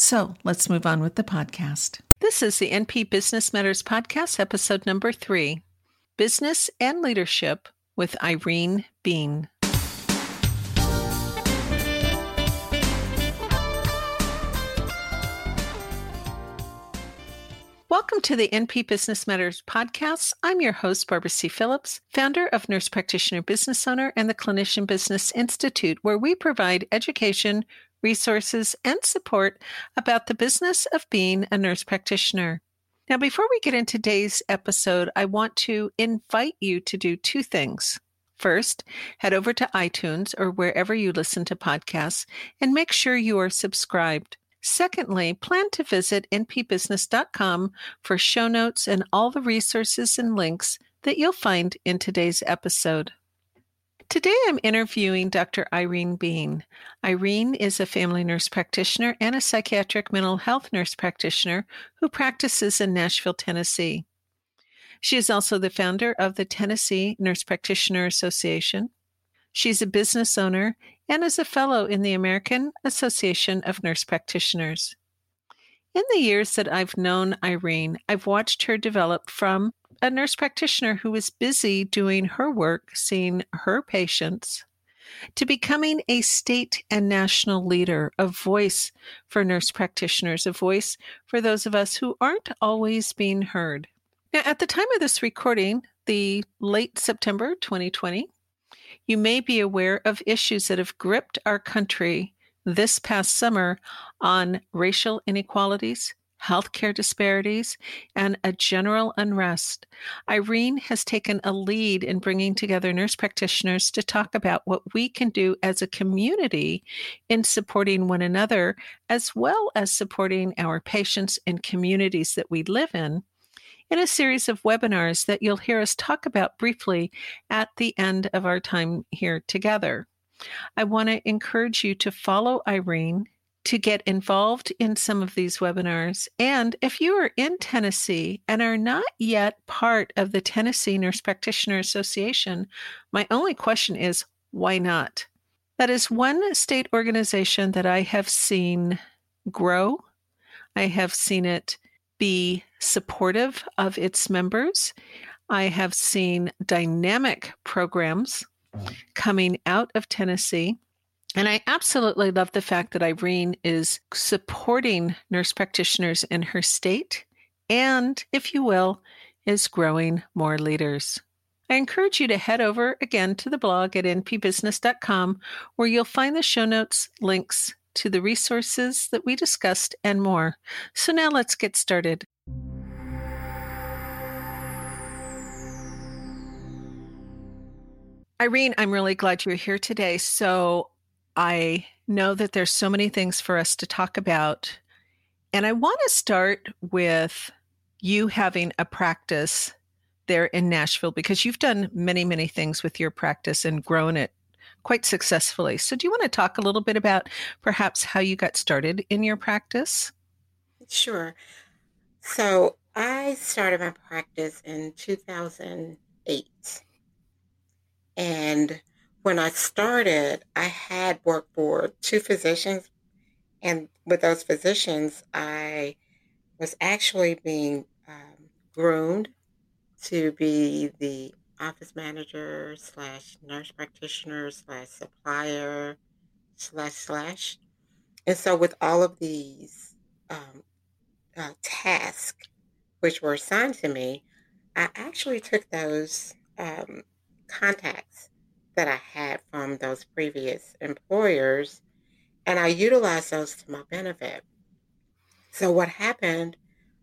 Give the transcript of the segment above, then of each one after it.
So let's move on with the podcast. This is the NP Business Matters Podcast, episode number three Business and Leadership with Irene Bean. Welcome to the NP Business Matters podcast. I'm your host, Barbara C. Phillips, founder of Nurse Practitioner Business Owner and the Clinician Business Institute, where we provide education, resources, and support about the business of being a nurse practitioner. Now, before we get into today's episode, I want to invite you to do two things. First, head over to iTunes or wherever you listen to podcasts and make sure you are subscribed. Secondly, plan to visit npbusiness.com for show notes and all the resources and links that you'll find in today's episode. Today I'm interviewing Dr. Irene Bean. Irene is a family nurse practitioner and a psychiatric mental health nurse practitioner who practices in Nashville, Tennessee. She is also the founder of the Tennessee Nurse Practitioner Association. She's a business owner and is a fellow in the American Association of Nurse Practitioners. In the years that I've known Irene, I've watched her develop from a nurse practitioner who was busy doing her work, seeing her patients, to becoming a state and national leader, a voice for nurse practitioners, a voice for those of us who aren't always being heard. Now, at the time of this recording, the late September 2020, you may be aware of issues that have gripped our country this past summer on racial inequalities, healthcare disparities, and a general unrest. Irene has taken a lead in bringing together nurse practitioners to talk about what we can do as a community in supporting one another, as well as supporting our patients and communities that we live in. In a series of webinars that you'll hear us talk about briefly at the end of our time here together. I want to encourage you to follow Irene to get involved in some of these webinars. And if you are in Tennessee and are not yet part of the Tennessee Nurse Practitioner Association, my only question is why not? That is one state organization that I have seen grow. I have seen it be supportive of its members. I have seen dynamic programs mm. coming out of Tennessee. And I absolutely love the fact that Irene is supporting nurse practitioners in her state and, if you will, is growing more leaders. I encourage you to head over again to the blog at npbusiness.com where you'll find the show notes, links to the resources that we discussed, and more. So now let's get started. Irene, I'm really glad you're here today. So, I know that there's so many things for us to talk about. And I want to start with you having a practice there in Nashville because you've done many, many things with your practice and grown it quite successfully. So, do you want to talk a little bit about perhaps how you got started in your practice? Sure. So, I started my practice in 2008. And when I started, I had worked for two physicians, and with those physicians, I was actually being um, groomed to be the office manager slash nurse practitioner slash supplier slash slash. And so, with all of these um, uh, tasks which were assigned to me, I actually took those um, contacts that I had from those previous employers and I utilized those to my benefit. So, what happened,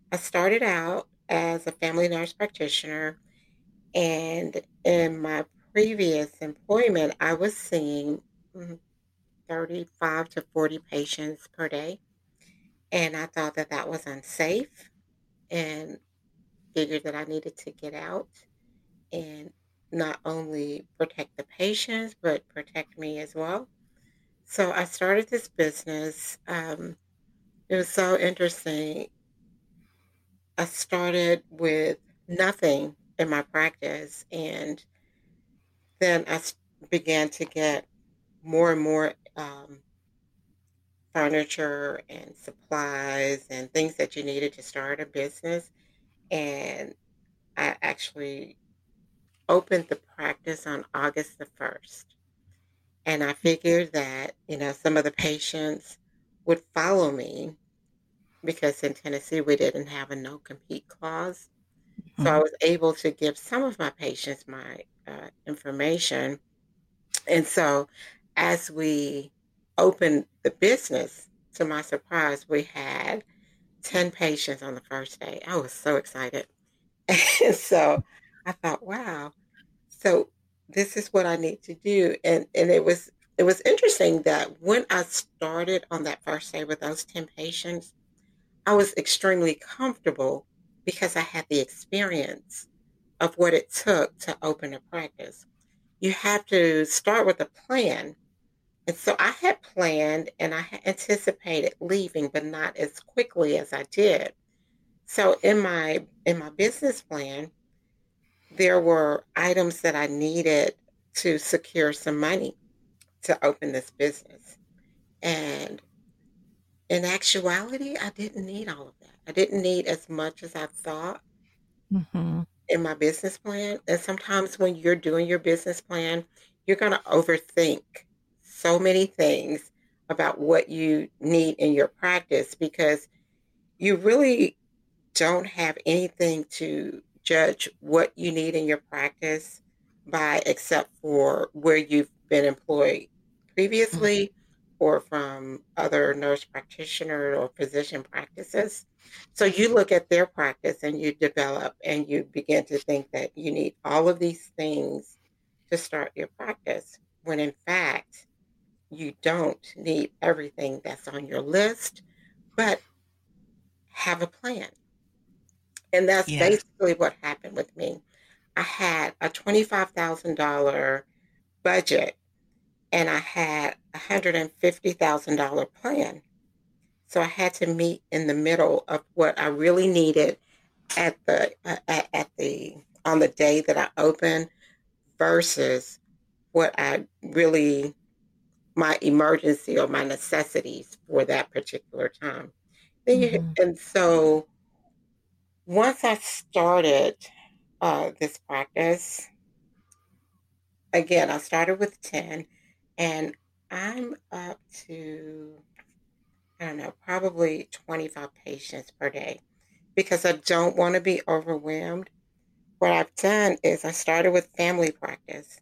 I started out as a family nurse practitioner, and in my previous employment, I was seeing mm, 35 to 40 patients per day. And I thought that that was unsafe and figured that I needed to get out and not only protect the patients, but protect me as well. So I started this business. Um, it was so interesting. I started with nothing in my practice, and then I began to get more and more um, furniture and supplies and things that you needed to start a business. And I actually opened the practice on August the 1st. And I figured that, you know, some of the patients would follow me because in Tennessee we didn't have a no compete clause. So I mm-hmm. was able to give some of my patients my uh, information. And so as we opened the business, to my surprise, we had 10 patients on the first day. I was so excited. And so I thought, wow. So this is what I need to do. And and it was it was interesting that when I started on that first day with those 10 patients, I was extremely comfortable because I had the experience of what it took to open a practice. You have to start with a plan. And so I had planned and I had anticipated leaving, but not as quickly as I did. So in my in my business plan, there were items that I needed to secure some money to open this business. And in actuality, I didn't need all of that. I didn't need as much as I thought mm-hmm. in my business plan. And sometimes when you're doing your business plan, you're going to overthink so many things about what you need in your practice because you really don't have anything to judge what you need in your practice by except for where you've been employed previously mm-hmm. or from other nurse practitioner or physician practices. So you look at their practice and you develop and you begin to think that you need all of these things to start your practice when in fact you don't need everything that's on your list, but have a plan. And that's yes. basically what happened with me. I had a $25,000 budget and I had a $150,000 plan. So I had to meet in the middle of what I really needed at the uh, at, at the on the day that I opened versus what I really my emergency or my necessities for that particular time. Mm-hmm. And so once I started uh, this practice, again, I started with 10 and I'm up to, I don't know, probably 25 patients per day because I don't want to be overwhelmed. What I've done is I started with family practice.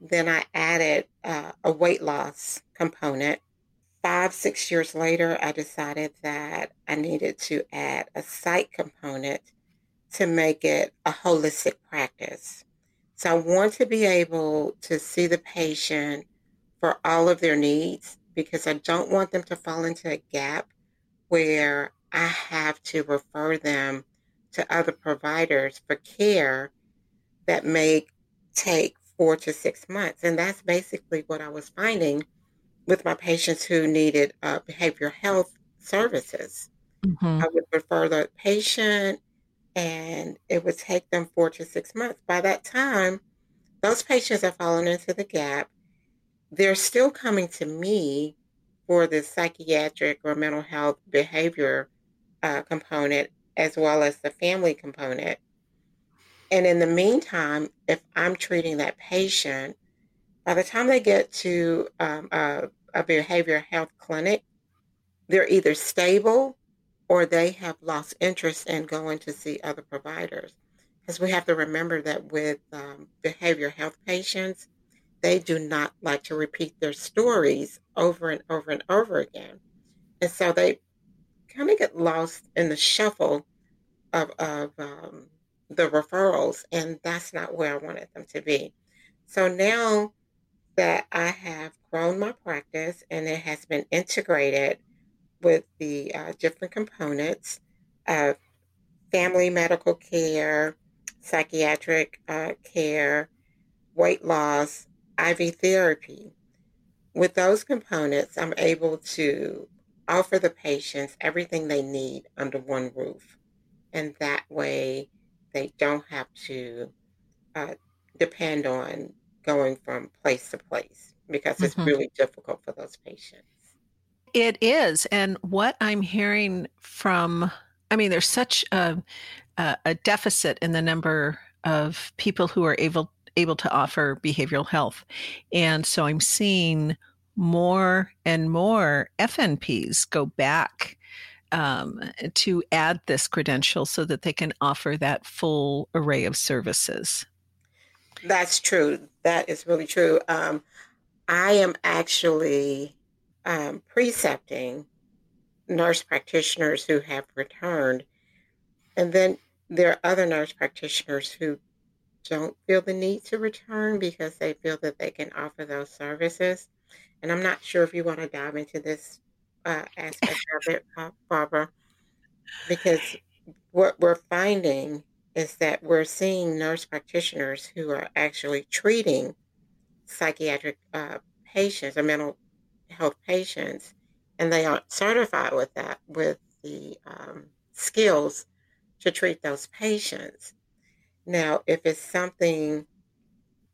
Then I added uh, a weight loss component. Five, six years later, I decided that I needed to add a psych component to make it a holistic practice. So I want to be able to see the patient for all of their needs because I don't want them to fall into a gap where I have to refer them to other providers for care that may take four to six months. And that's basically what I was finding with my patients who needed uh, behavioral health services. Mm-hmm. I would refer the patient and it would take them four to six months. By that time, those patients have fallen into the gap they're still coming to me for the psychiatric or mental health behavior uh, component as well as the family component. And in the meantime, if I'm treating that patient, by the time they get to um, a, a behavioral health clinic, they're either stable or they have lost interest in going to see other providers. Because we have to remember that with um, behavioral health patients, they do not like to repeat their stories over and over and over again. And so they kind of get lost in the shuffle of, of um, the referrals, and that's not where I wanted them to be. So now that I have grown my practice and it has been integrated with the uh, different components of family medical care, psychiatric uh, care, weight loss, IV therapy. With those components, I'm able to offer the patients everything they need under one roof. And that way, they don't have to uh, depend on going from place to place because it's mm-hmm. really difficult for those patients. It is. And what I'm hearing from, I mean, there's such a, a, a deficit in the number of people who are able able to offer behavioral health. And so I'm seeing more and more FNPs go back um, to add this credential so that they can offer that full array of services. That's true. That is really true. Um, I am actually um, precepting nurse practitioners who have returned. And then there are other nurse practitioners who don't feel the need to return because they feel that they can offer those services. And I'm not sure if you want to dive into this uh, aspect of it, Barbara, because what we're finding is that we're seeing nurse practitioners who are actually treating psychiatric uh, patients or mental health patients, and they aren't certified with that, with the um, skills to treat those patients. Now, if it's something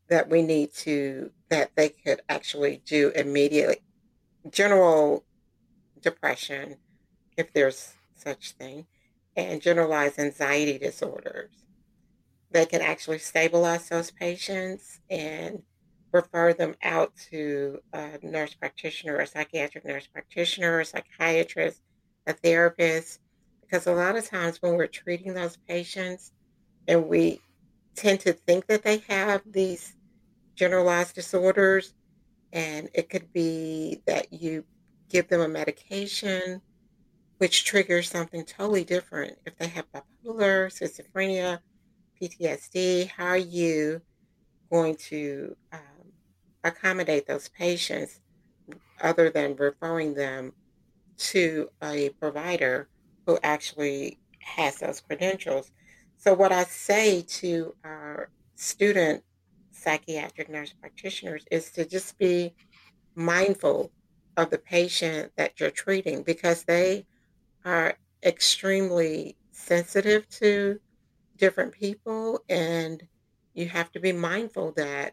that we need to, that they could actually do immediately, general depression, if there's such thing, and generalized anxiety disorders. They can actually stabilize those patients and refer them out to a nurse practitioner, a psychiatric nurse practitioner, a psychiatrist, a therapist, because a lot of times when we're treating those patients and we tend to think that they have these generalized disorders, and it could be that you give them a medication which triggers something totally different. If they have bipolar, schizophrenia, PTSD, how are you going to um, accommodate those patients other than referring them to a provider who actually has those credentials? So, what I say to our student psychiatric nurse practitioners is to just be mindful of the patient that you're treating because they are extremely sensitive to different people and you have to be mindful that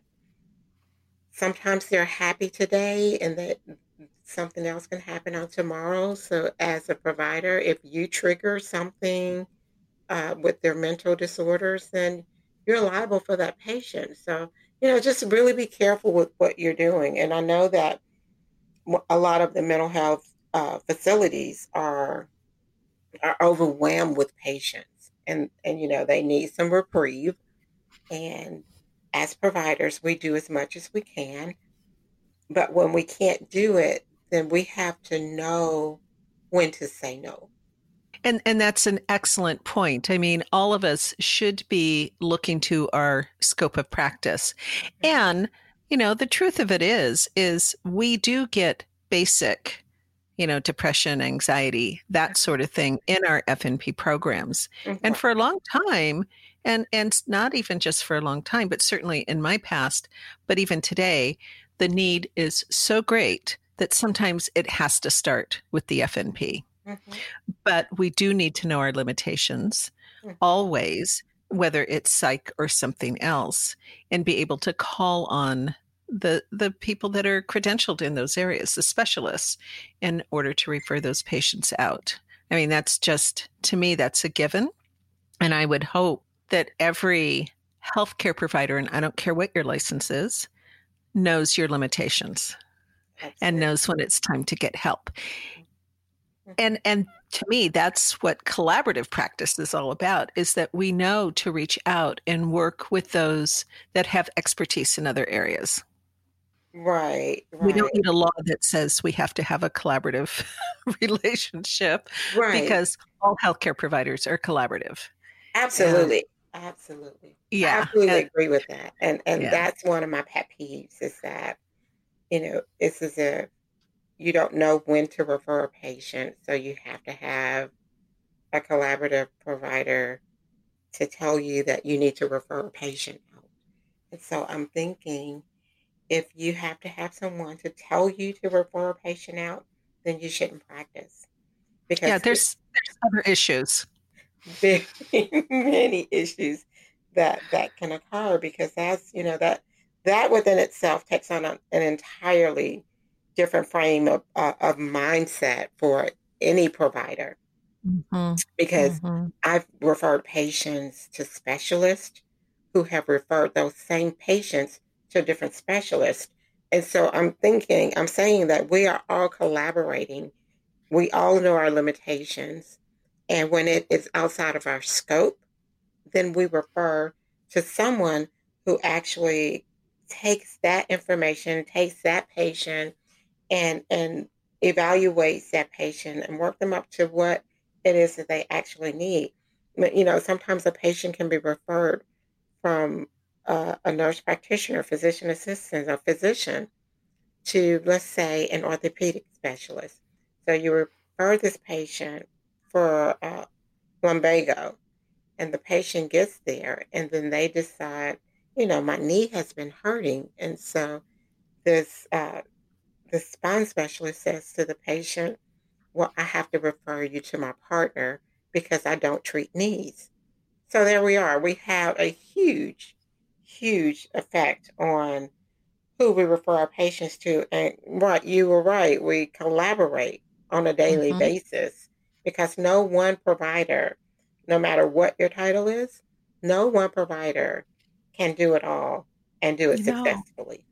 sometimes they're happy today and that something else can happen on tomorrow. So as a provider if you trigger something uh, with their mental disorders then you're liable for that patient. So you know just really be careful with what you're doing. And i know that a lot of the mental health uh, facilities are are overwhelmed with patients and and you know they need some reprieve and as providers we do as much as we can but when we can't do it then we have to know when to say no and and that's an excellent point. I mean, all of us should be looking to our scope of practice. Mm-hmm. And, you know, the truth of it is is we do get basic you know, depression, anxiety, that sort of thing in our FNP programs. Mm-hmm. And for a long time, and and not even just for a long time, but certainly in my past, but even today, the need is so great that sometimes it has to start with the FNP. Mm-hmm. But we do need to know our limitations mm-hmm. always, whether it's psych or something else, and be able to call on the the people that are credentialed in those areas, the specialists, in order to refer those patients out. I mean, that's just to me that's a given, and I would hope that every healthcare provider, and I don't care what your license is, knows your limitations Absolutely. and knows when it's time to get help. Mm-hmm. and and to me that's what collaborative practice is all about is that we know to reach out and work with those that have expertise in other areas right, right. we don't need a law that says we have to have a collaborative relationship right. because all healthcare providers are collaborative absolutely and, absolutely yeah I absolutely and, agree with that and and yeah. that's one of my pet peeves is that you know this is a you don't know when to refer a patient, so you have to have a collaborative provider to tell you that you need to refer a patient out. And so I'm thinking if you have to have someone to tell you to refer a patient out, then you shouldn't practice. Because yeah, there's there's other issues. Very many issues that that can occur because that's you know that that within itself takes on a, an entirely different frame of, uh, of mindset for any provider. Mm-hmm. Because mm-hmm. I've referred patients to specialists who have referred those same patients to different specialists. And so I'm thinking, I'm saying that we are all collaborating. We all know our limitations. And when it is outside of our scope, then we refer to someone who actually takes that information, takes that patient, and and evaluates that patient and work them up to what it is that they actually need. But, you know, sometimes a patient can be referred from uh, a nurse practitioner, physician assistant, a physician to, let's say, an orthopedic specialist. So you refer this patient for uh, lumbago, and the patient gets there, and then they decide, you know, my knee has been hurting, and so this uh, the spine specialist says to the patient, Well, I have to refer you to my partner because I don't treat knees. So there we are. We have a huge, huge effect on who we refer our patients to. And what you were right, we collaborate on a daily mm-hmm. basis because no one provider, no matter what your title is, no one provider can do it all and do it no. successfully.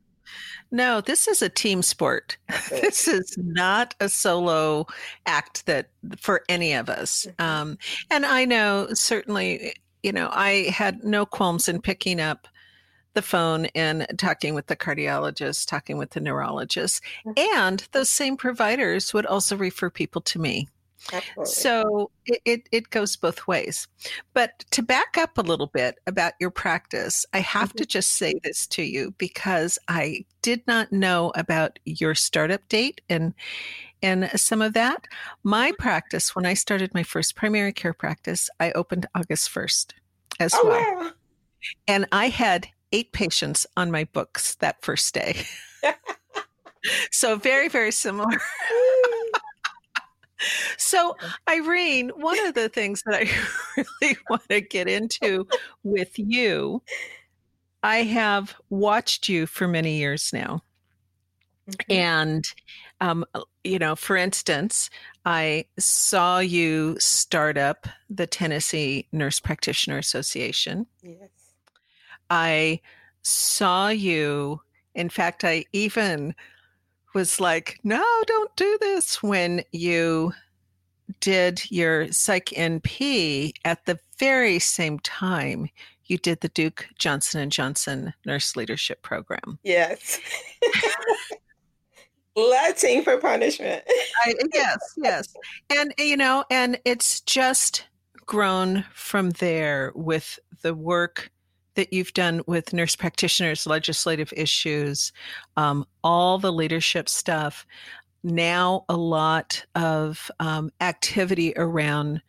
No, this is a team sport. this is not a solo act that for any of us. Mm-hmm. Um, and I know certainly, you know, I had no qualms in picking up the phone and talking with the cardiologist, talking with the neurologist, mm-hmm. and those same providers would also refer people to me. Absolutely. So it, it, it, goes both ways. But to back up a little bit about your practice, I have mm-hmm. to just say this to you because I did not know about your startup date and and some of that. My mm-hmm. practice, when I started my first primary care practice, I opened August 1st as oh, well. Wow. And I had eight patients on my books that first day. so very, very similar. So, Irene, one of the things that I really want to get into with you, I have watched you for many years now. Mm-hmm. And, um, you know, for instance, I saw you start up the Tennessee Nurse Practitioner Association. Yes. I saw you, in fact, I even was like, no, don't do this when you did your psych NP at the very same time you did the Duke Johnson and Johnson nurse leadership program. Yes. Letting for punishment. I, yes, yes. And you know, and it's just grown from there with the work that you've done with nurse practitioners, legislative issues, um, all the leadership stuff. Now, a lot of um, activity around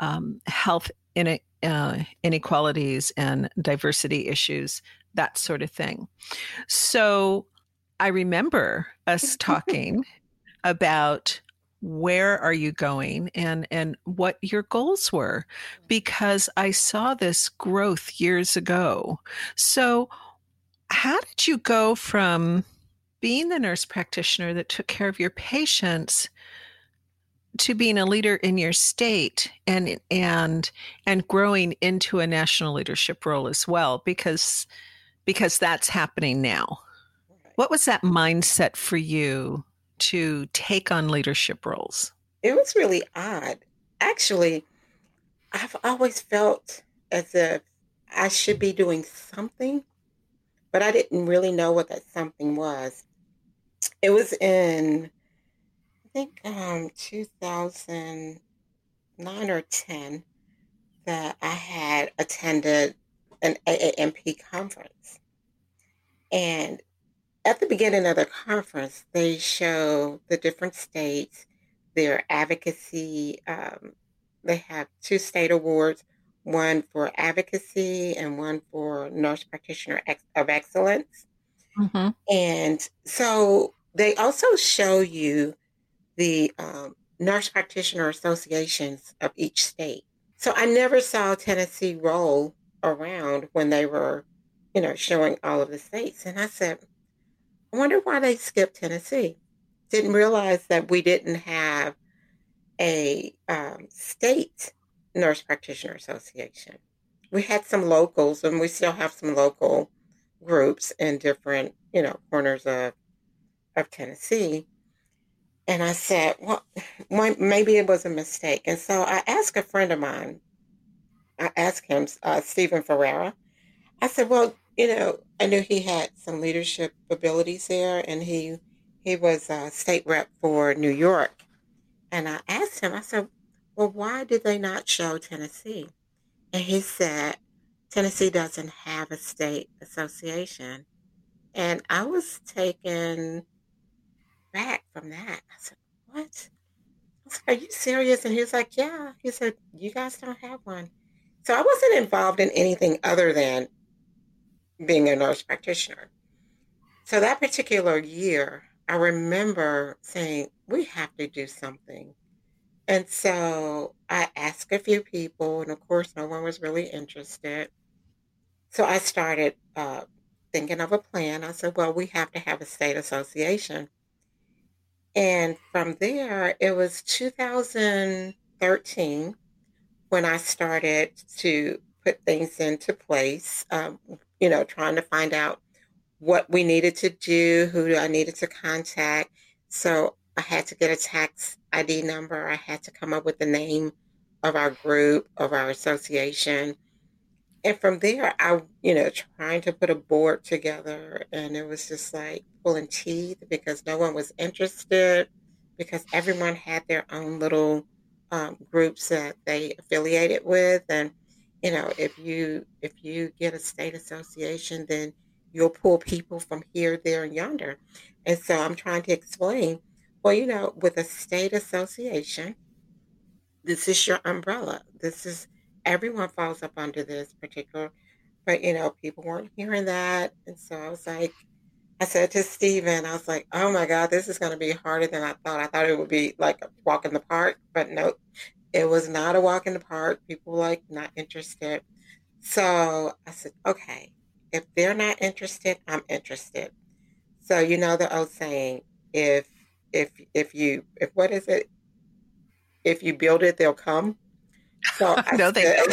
um, health in, uh, inequalities and diversity issues, that sort of thing. So, I remember us talking about where are you going and and what your goals were mm-hmm. because i saw this growth years ago. So how did you go from being the nurse practitioner that took care of your patients to being a leader in your state and and and growing into a national leadership role as well because because that's happening now? What was that mindset for you to take on leadership roles? it was really odd. Actually, I've always felt as if I should be doing something, but I didn't really know what that something was. It was in, I think, um, 2009 or 10 that I had attended an AANP conference. And at the beginning of the conference, they show the different states, their advocacy. Um, they have two state awards, one for advocacy and one for nurse practitioner of excellence. Mm-hmm. And so they also show you the um, nurse practitioner associations of each state. So I never saw Tennessee roll around when they were, you know, showing all of the states. And I said, I wonder why they skipped Tennessee. Didn't realize that we didn't have a um, state nurse practitioner association. We had some locals, and we still have some local groups in different, you know, corners of of Tennessee. And I said, well, maybe it was a mistake. And so I asked a friend of mine. I asked him, uh, Stephen Ferreira. I said, well, you know, I knew he had some leadership abilities there, and he he was a state rep for New York. And I asked him, I said, well, why did they not show Tennessee? And he said, Tennessee doesn't have a state association. And I was taken back from that. I said, what? I like, are you serious? And he was like, yeah. He said, you guys don't have one. So I wasn't involved in anything other than being a nurse practitioner. So that particular year, I remember saying, we have to do something. And so I asked a few people, and of course, no one was really interested. So I started uh, thinking of a plan. I said, well, we have to have a state association. And from there, it was 2013 when I started to put things into place. Um, you know, trying to find out what we needed to do, who I needed to contact. So I had to get a tax ID number. I had to come up with the name of our group, of our association. And from there, I, you know, trying to put a board together. And it was just like pulling teeth because no one was interested, because everyone had their own little um, groups that they affiliated with. And you know, if you if you get a state association, then you'll pull people from here, there, and yonder. And so I'm trying to explain, well, you know, with a state association, this is your umbrella. This is everyone falls up under this particular, but you know, people weren't hearing that. And so I was like, I said to Stephen, I was like, oh my God, this is going to be harder than I thought. I thought it would be like a walk in the park, but no, it was not a walk in the park. People like not interested. So I said, okay, if they're not interested, I'm interested. So you know the old saying, if if if you if what is it? If you build it, they'll come. So I no, said,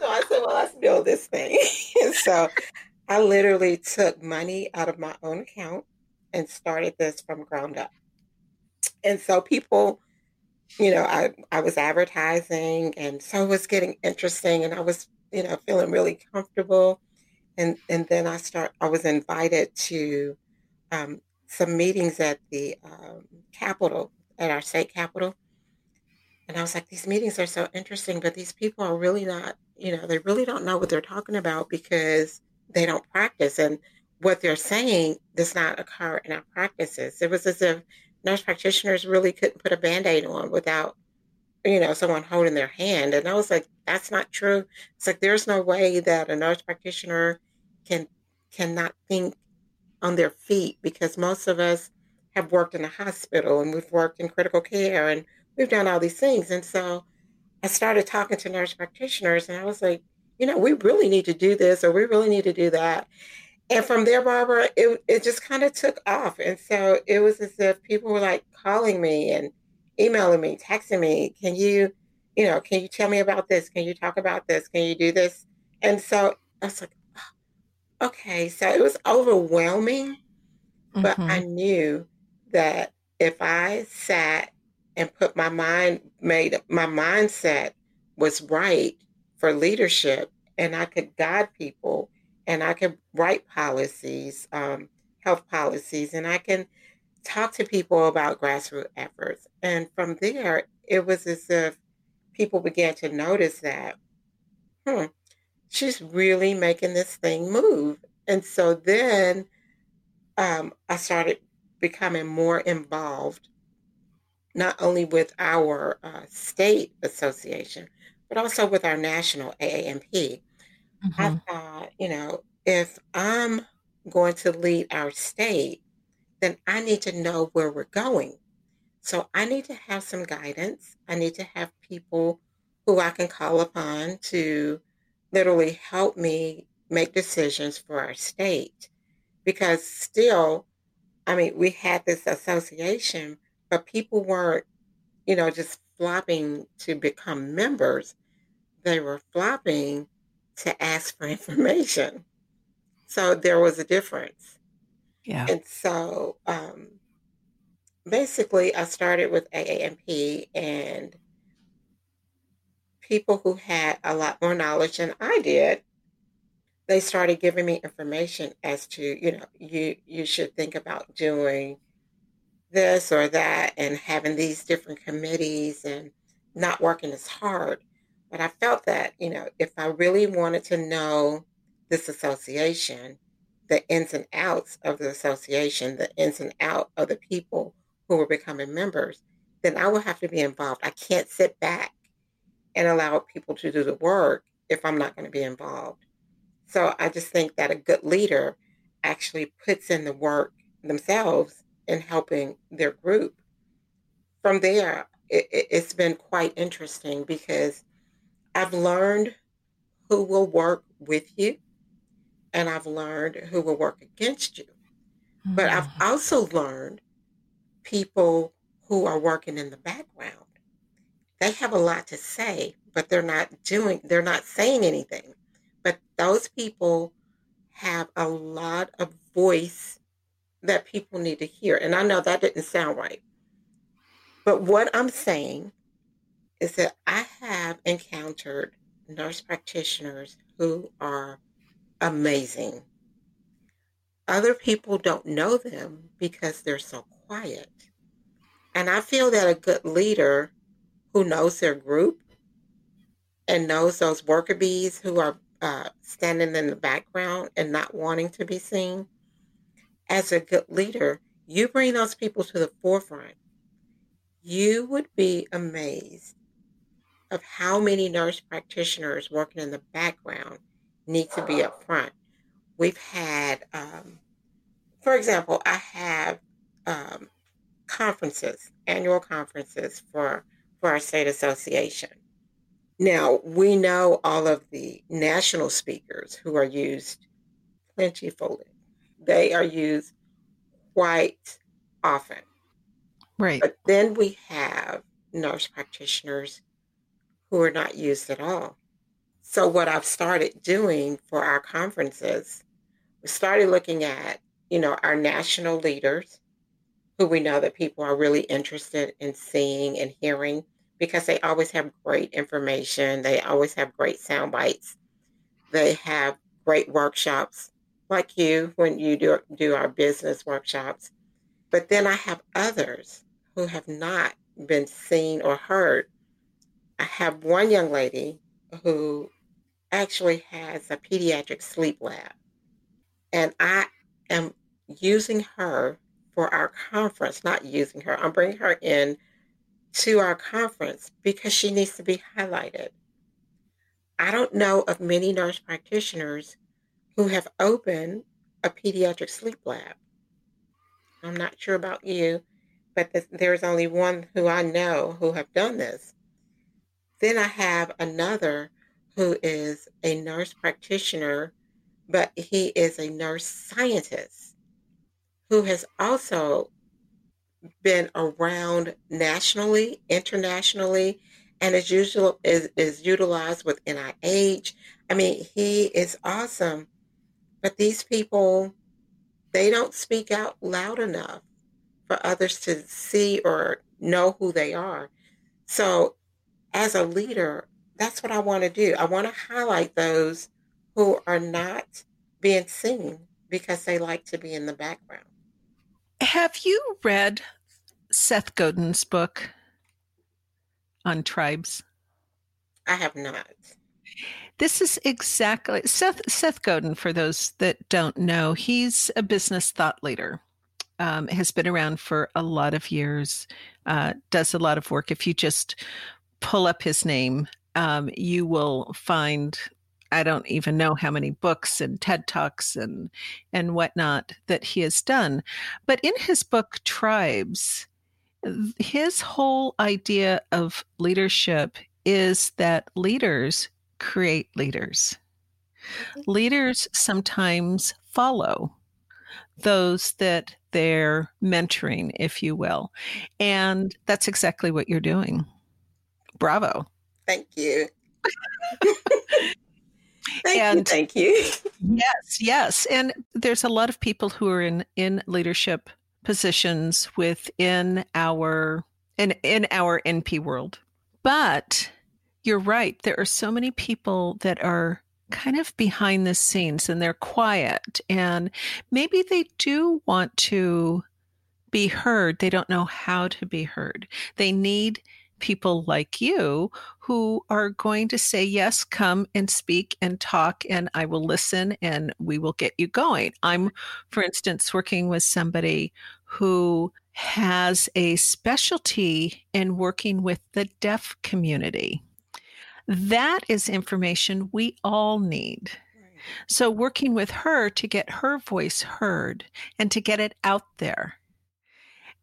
so I said, well, let's build this thing. so I literally took money out of my own account and started this from ground up. And so people you know, I, I was advertising and so it was getting interesting and I was, you know, feeling really comfortable. And and then I start I was invited to um, some meetings at the um, Capitol, at our state capitol. And I was like, these meetings are so interesting, but these people are really not, you know, they really don't know what they're talking about because they don't practice. And what they're saying does not occur in our practices. It was as if nurse practitioners really couldn't put a band-aid on without you know someone holding their hand. And i was like that's not true. It's like there's no way that a nurse practitioner can cannot think on their feet because most of us have worked in a hospital and we've worked in critical care and we've done all these things. And so i started talking to nurse practitioners and i was like you know we really need to do this or we really need to do that and from there, Barbara, it, it just kind of took off. And so it was as if people were like calling me and emailing me, texting me, can you, you know, can you tell me about this? Can you talk about this? Can you do this? And so I was like, oh, okay. So it was overwhelming, mm-hmm. but I mm-hmm. knew that if I sat and put my mind made my mindset was right for leadership and I could guide people and I can write policies, um, health policies, and I can talk to people about grassroots efforts. And from there, it was as if people began to notice that, hmm, she's really making this thing move. And so then um, I started becoming more involved, not only with our uh, state association, but also with our national AANP. Mm-hmm. I thought, you know, if I'm going to lead our state, then I need to know where we're going. So I need to have some guidance. I need to have people who I can call upon to literally help me make decisions for our state. Because still, I mean, we had this association, but people weren't, you know, just flopping to become members. They were flopping to ask for information. So there was a difference. Yeah. And so um, basically, I started with AANP and people who had a lot more knowledge than I did, they started giving me information as to, you know, you you should think about doing this or that and having these different committees and not working as hard. But I felt that, you know, if I really wanted to know this association, the ins and outs of the association, the ins and out of the people who were becoming members, then I would have to be involved. I can't sit back and allow people to do the work if I'm not going to be involved. So I just think that a good leader actually puts in the work themselves in helping their group. From there, it, has been quite interesting because I've learned who will work with you and I've learned who will work against you. Mm-hmm. But I've mm-hmm. also learned people who are working in the background. They have a lot to say, but they're not doing, they're not saying anything. But those people have a lot of voice that people need to hear. And I know that didn't sound right. But what I'm saying is that I have encountered nurse practitioners who are amazing. Other people don't know them because they're so quiet. And I feel that a good leader who knows their group and knows those worker bees who are uh, standing in the background and not wanting to be seen, as a good leader, you bring those people to the forefront. You would be amazed of how many nurse practitioners working in the background need to be up front. We've had, um, for example, I have um, conferences, annual conferences for for our state association. Now we know all of the national speakers who are used plentifully. They are used quite often. Right. But then we have nurse practitioners who are not used at all. So what I've started doing for our conferences, we started looking at, you know, our national leaders who we know that people are really interested in seeing and hearing because they always have great information. They always have great sound bites. They have great workshops like you when you do, do our business workshops. But then I have others who have not been seen or heard. I have one young lady who actually has a pediatric sleep lab. And I am using her for our conference, not using her. I'm bringing her in to our conference because she needs to be highlighted. I don't know of many nurse practitioners who have opened a pediatric sleep lab. I'm not sure about you, but there's only one who I know who have done this. Then I have another who is a nurse practitioner, but he is a nurse scientist who has also been around nationally, internationally, and is usual is, is utilized with NIH. I mean, he is awesome. But these people, they don't speak out loud enough for others to see or know who they are. So, as a leader, that's what I want to do. I want to highlight those who are not being seen because they like to be in the background. Have you read Seth Godin's book on tribes? I have not. This is exactly Seth Seth Godin. For those that don't know, he's a business thought leader. Um, has been around for a lot of years. Uh, does a lot of work. If you just pull up his name, um, you will find I don't even know how many books and TED Talks and and whatnot that he has done. But in his book Tribes, his whole idea of leadership is that leaders create leaders. Leaders sometimes follow those that they're mentoring, if you will. And that's exactly what you're doing. Bravo. Thank you. thank and you. Thank you. yes, yes. And there's a lot of people who are in, in leadership positions within our in, in our NP world. But you're right. There are so many people that are kind of behind the scenes and they're quiet and maybe they do want to be heard. They don't know how to be heard. They need people like you who are going to say, Yes, come and speak and talk, and I will listen and we will get you going. I'm, for instance, working with somebody who has a specialty in working with the deaf community. That is information we all need. So, working with her to get her voice heard and to get it out there.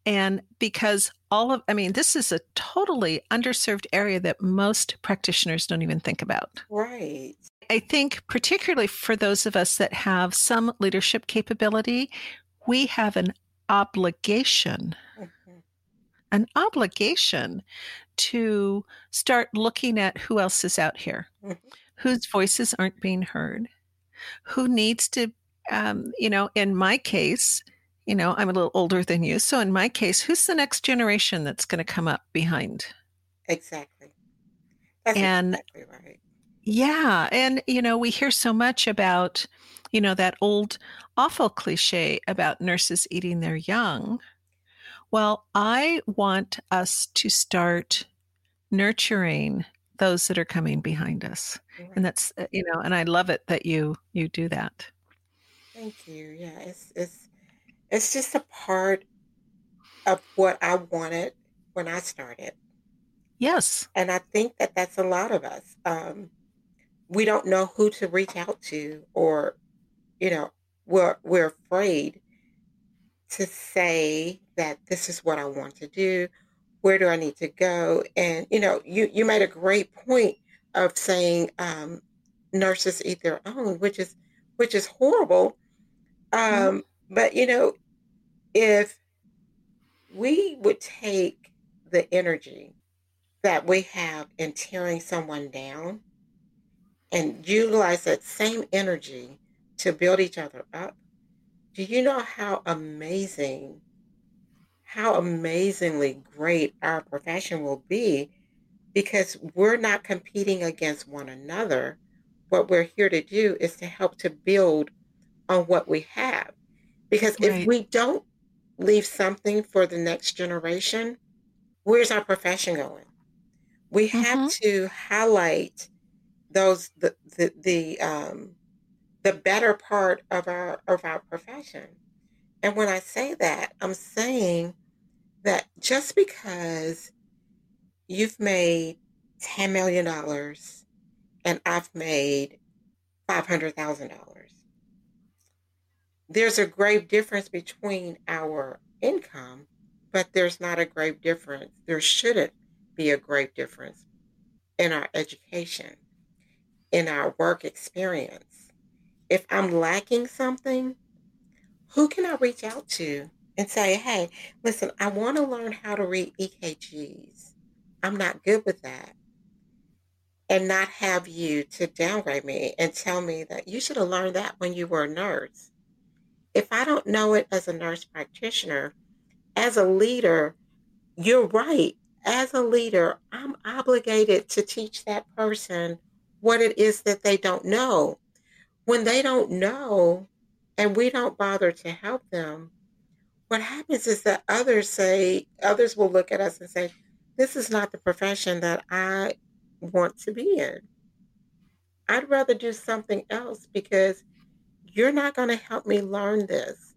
And because all of, I mean, this is a totally underserved area that most practitioners don't even think about. Right. I think, particularly for those of us that have some leadership capability, we have an obligation, mm-hmm. an obligation to start looking at who else is out here, mm-hmm. whose voices aren't being heard, who needs to, um, you know, in my case, you know, I'm a little older than you. So in my case, who's the next generation that's going to come up behind? Exactly. That's and, exactly right. Yeah. And, you know, we hear so much about, you know, that old awful cliche about nurses eating their young. Well, I want us to start nurturing those that are coming behind us. Right. And that's uh, you know, and I love it that you you do that. Thank you. Yeah, it's it's it's just a part of what I wanted when I started. Yes. And I think that that's a lot of us. Um, we don't know who to reach out to, or, you know, we're, we're afraid to say that this is what I want to do. Where do I need to go? And, you know, you, you made a great point of saying um, nurses eat their own, which is, which is horrible. Mm-hmm. Um, mm-hmm. But, you know, if we would take the energy that we have in tearing someone down and utilize that same energy to build each other up, do you know how amazing, how amazingly great our profession will be? Because we're not competing against one another. What we're here to do is to help to build on what we have. Because right. if we don't leave something for the next generation, where's our profession going? We have mm-hmm. to highlight those the the, the um the better part of our of our profession. And when I say that, I'm saying that just because you've made $10 million and I've made $500,000, there's a grave difference between our income, but there's not a grave difference. There shouldn't be a grave difference in our education, in our work experience. If I'm lacking something, who can I reach out to and say, hey, listen, I want to learn how to read EKGs. I'm not good with that. And not have you to downgrade me and tell me that you should have learned that when you were a nurse if I don't know it as a nurse practitioner, as a leader, you're right. As a leader, I'm obligated to teach that person what it is that they don't know. When they don't know and we don't bother to help them, what happens is that others say, others will look at us and say, this is not the profession that I want to be in. I'd rather do something else because you're not going to help me learn this.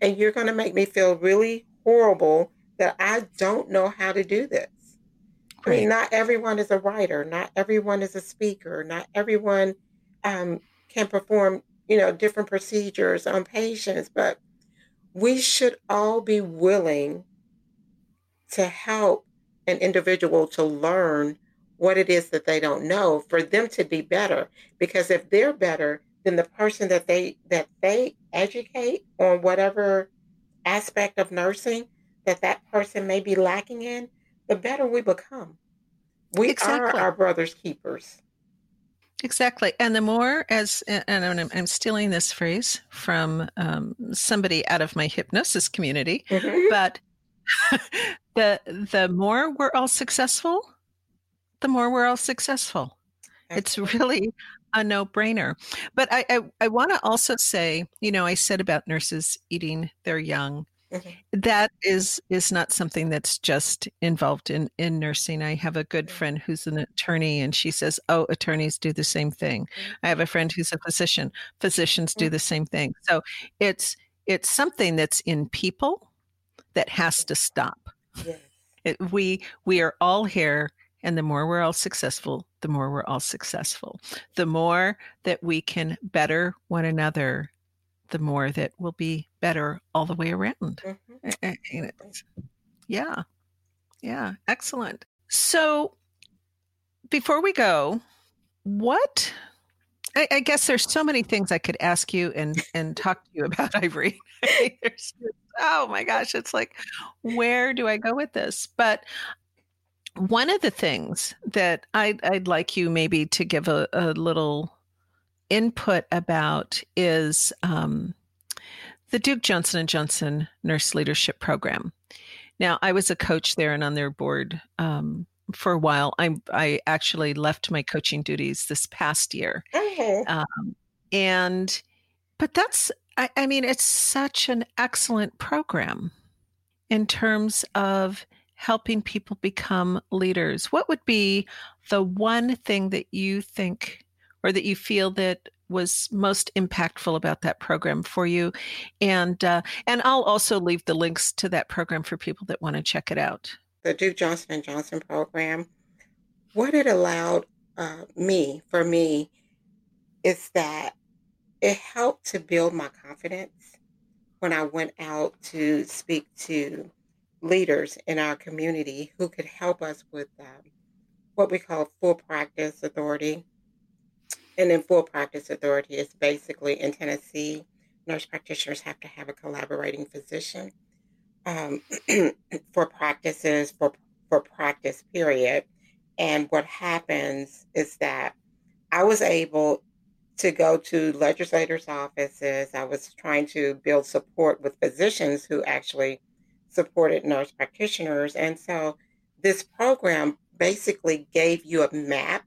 And you're going to make me feel really horrible that I don't know how to do this. Right. I mean, not everyone is a writer, not everyone is a speaker, not everyone um, can perform, you know, different procedures on patients, but we should all be willing to help an individual to learn what it is that they don't know for them to be better because if they're better then the person that they that they educate on whatever aspect of nursing that that person may be lacking in the better we become we exactly. are our brother's keepers Exactly. And the more as, and I'm, I'm stealing this phrase from um, somebody out of my hypnosis community, mm-hmm. but the, the more we're all successful, the more we're all successful. It's really a no brainer. But I, I, I want to also say, you know, I said about nurses eating their young. Mm-hmm. That is is not something that's just involved in in nursing. I have a good friend who's an attorney, and she says, "Oh, attorneys do the same thing." Mm-hmm. I have a friend who's a physician. Physicians do mm-hmm. the same thing. So it's it's something that's in people that has to stop. Yes. It, we we are all here, and the more we're all successful, the more we're all successful. The more that we can better one another, the more that we'll be better all the way around. Mm-hmm. Yeah. Yeah. Excellent. So before we go, what I, I, guess there's so many things I could ask you and and talk to you about, Irene. oh my gosh, it's like, where do I go with this? But one of the things that I'd, I'd like you maybe to give a, a little input about is um, the Duke Johnson and Johnson Nurse Leadership Program. Now, I was a coach there and on their board um, for a while. I I actually left my coaching duties this past year, okay. um, and but that's I, I mean it's such an excellent program in terms of helping people become leaders. What would be the one thing that you think or that you feel that was most impactful about that program for you and uh, and i'll also leave the links to that program for people that want to check it out the duke johnson and johnson program what it allowed uh, me for me is that it helped to build my confidence when i went out to speak to leaders in our community who could help us with um, what we call full practice authority and then full practice authority is basically in Tennessee, nurse practitioners have to have a collaborating physician um, for practices for for practice period. And what happens is that I was able to go to legislators' offices. I was trying to build support with physicians who actually supported nurse practitioners. And so this program basically gave you a map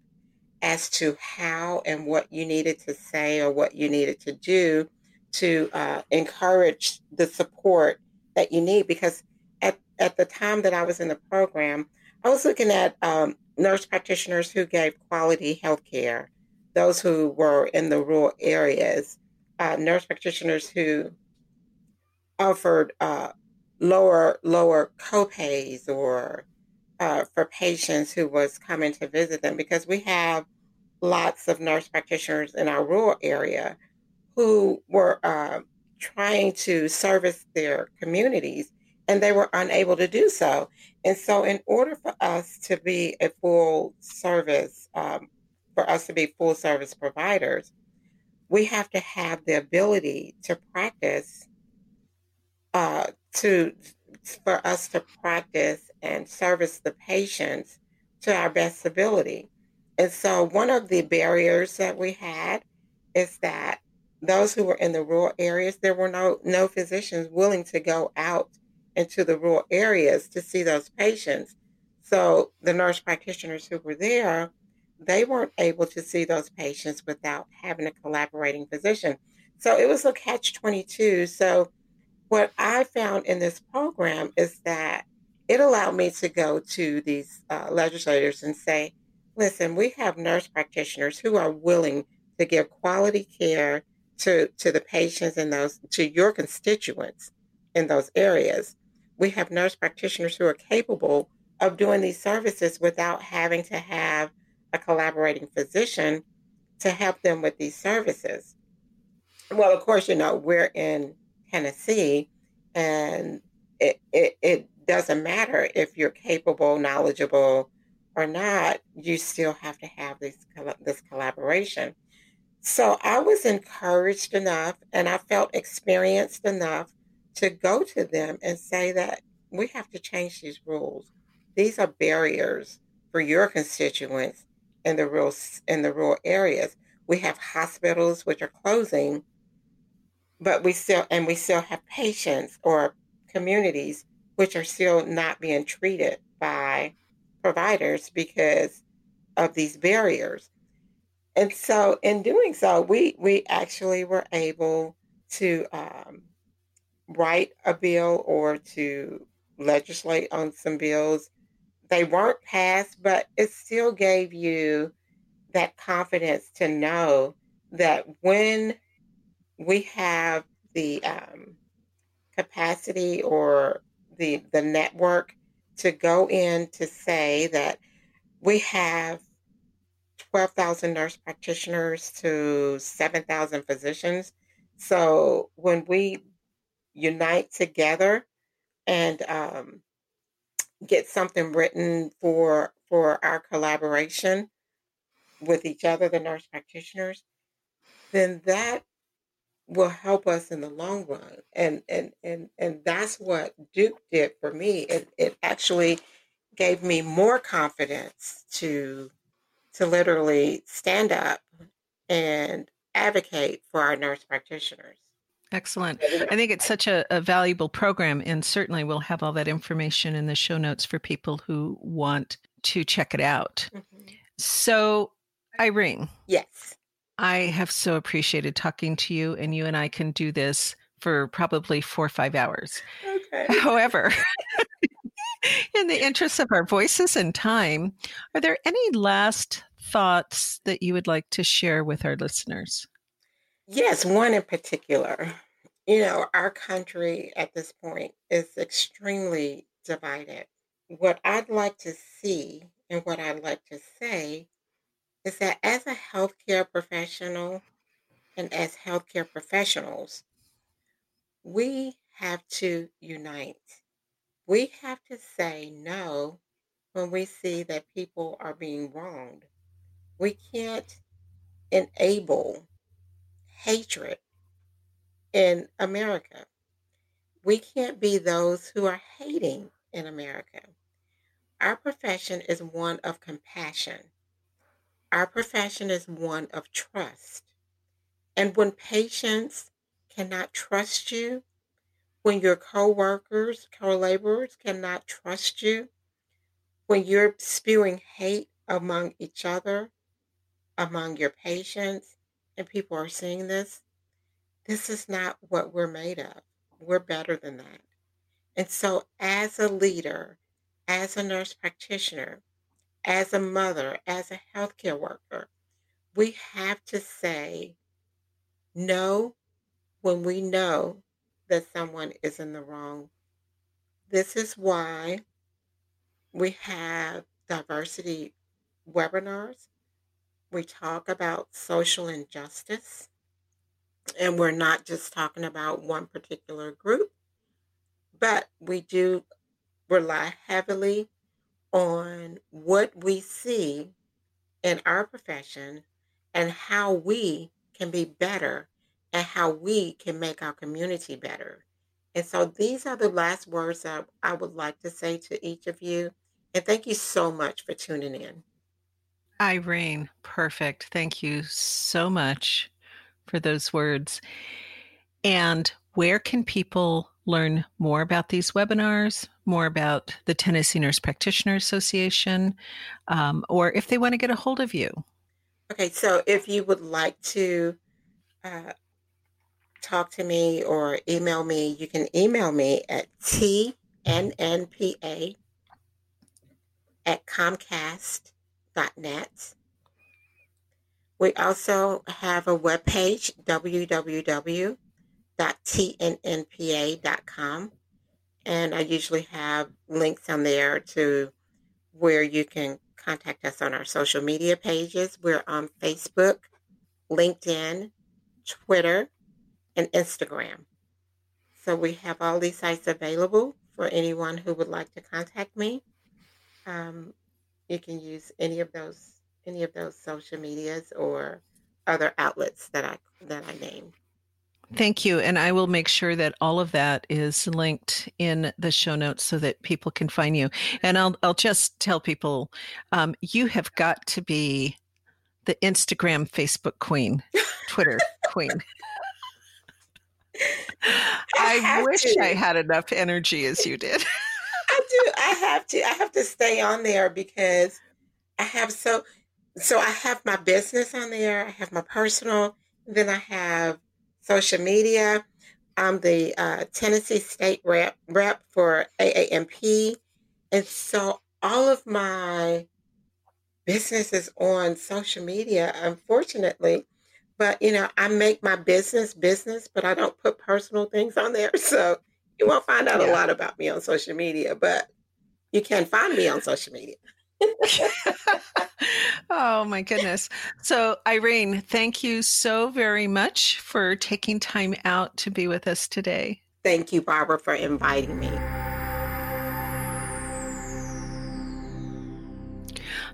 as to how and what you needed to say or what you needed to do to uh, encourage the support that you need. Because at, at the time that I was in the program, I was looking at um, nurse practitioners who gave quality health care, those who were in the rural areas, uh, nurse practitioners who offered uh, lower lower copays or uh, for patients who was coming to visit them because we have lots of nurse practitioners in our rural area who were uh, trying to service their communities and they were unable to do so. And so, in order for us to be a full service, um, for us to be full service providers, we have to have the ability to practice, uh, to for us to practice and service the patients to our best ability. And so one of the barriers that we had is that those who were in the rural areas, there were no no physicians willing to go out into the rural areas to see those patients. So the nurse practitioners who were there, they weren't able to see those patients without having a collaborating physician. So it was a catch 22. So what I found in this program is that it allowed me to go to these uh, legislators and say, listen, we have nurse practitioners who are willing to give quality care to, to the patients and those to your constituents in those areas. We have nurse practitioners who are capable of doing these services without having to have a collaborating physician to help them with these services. Well, of course, you know, we're in Tennessee and it, it, it doesn't matter if you're capable, knowledgeable, or not, you still have to have this this collaboration. So I was encouraged enough and I felt experienced enough to go to them and say that we have to change these rules. These are barriers for your constituents in the rural in the rural areas. We have hospitals which are closing, but we still and we still have patients or communities which are still not being treated by providers because of these barriers. And so, in doing so, we we actually were able to um, write a bill or to legislate on some bills. They weren't passed, but it still gave you that confidence to know that when we have the um, capacity or the the network to go in to say that we have 12,000 nurse practitioners to 7,000 physicians. So when we unite together and um, get something written for for our collaboration with each other, the nurse practitioners, then that will help us in the long run. And and and and that's what Duke did for me. It it actually gave me more confidence to to literally stand up and advocate for our nurse practitioners. Excellent. I think it's such a, a, valuable program, and certainly we'll have all that information in the show notes for people who want to check it out. Mm-hmm. So, Irene. Yes. I have so appreciated talking to you, and you and I can do this for probably four or five hours. Okay. However, in the interest of our voices and time, are there any last thoughts that you would like to share with our listeners? Yes, one in particular. You know, our country at this point is extremely divided. What I'd like to see and what I'd like to say is that as a healthcare professional and as healthcare professionals, we have to unite. We have to say no when we see that people are being wronged. We can't enable hatred in America. We can't be those who are hating in America. Our profession is one of compassion. Our profession is one of trust. And when patients cannot trust you, when your co-workers, co-laborers cannot trust you, when you're spewing hate among each other, among your patients, and people are seeing this, this is not what we're made of. We're better than that. And so, as a leader, as a nurse practitioner, as a mother, as a healthcare worker, we have to say no when we know that someone is in the wrong. This is why we have diversity webinars. We talk about social injustice, and we're not just talking about one particular group, but we do rely heavily on what we see in our profession and how we can be better and how we can make our community better. And so these are the last words that I would like to say to each of you. And thank you so much for tuning in. Irene, perfect. Thank you so much for those words. And where can people learn more about these webinars, more about the Tennessee Nurse Practitioner Association, um, or if they want to get a hold of you? Okay, so if you would like to uh, talk to me or email me, you can email me at tnnpa at comcast.net. We also have a webpage, www.tnnpa.com. And I usually have links on there to where you can contact us on our social media pages. We're on Facebook, LinkedIn, Twitter, and Instagram. So we have all these sites available for anyone who would like to contact me. Um, you can use any of those any of those social medias or other outlets that I that I named. Thank you. And I will make sure that all of that is linked in the show notes so that people can find you. And I'll I'll just tell people um, you have got to be the Instagram Facebook queen, Twitter queen. I, I wish to. I had enough energy as you did. I do. I have to. I have to stay on there because I have so so I have my business on there, I have my personal, then I have social media. I'm the uh, Tennessee State rep, rep for AANP. And so all of my business is on social media, unfortunately. But, you know, I make my business business, but I don't put personal things on there. So you won't find out yeah. a lot about me on social media, but you can find me on social media. Oh my goodness. So, Irene, thank you so very much for taking time out to be with us today. Thank you, Barbara, for inviting me.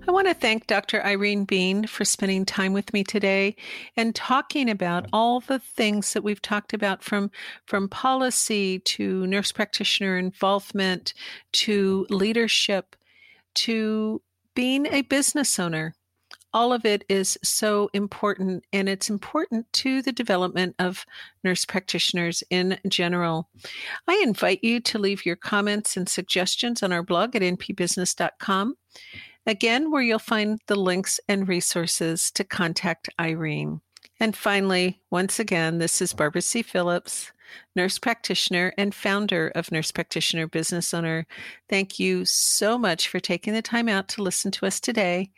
I want to thank Dr. Irene Bean for spending time with me today and talking about all the things that we've talked about from, from policy to nurse practitioner involvement to leadership to being a business owner. All of it is so important, and it's important to the development of nurse practitioners in general. I invite you to leave your comments and suggestions on our blog at npbusiness.com, again, where you'll find the links and resources to contact Irene. And finally, once again, this is Barbara C. Phillips nurse practitioner and founder of Nurse Practitioner Business Owner. Thank you so much for taking the time out to listen to us today.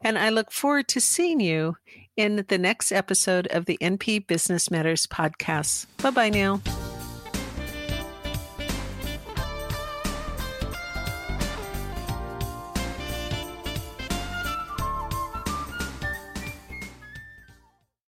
And I look forward to seeing you in the next episode of the NP Business Matters podcast. Bye bye now.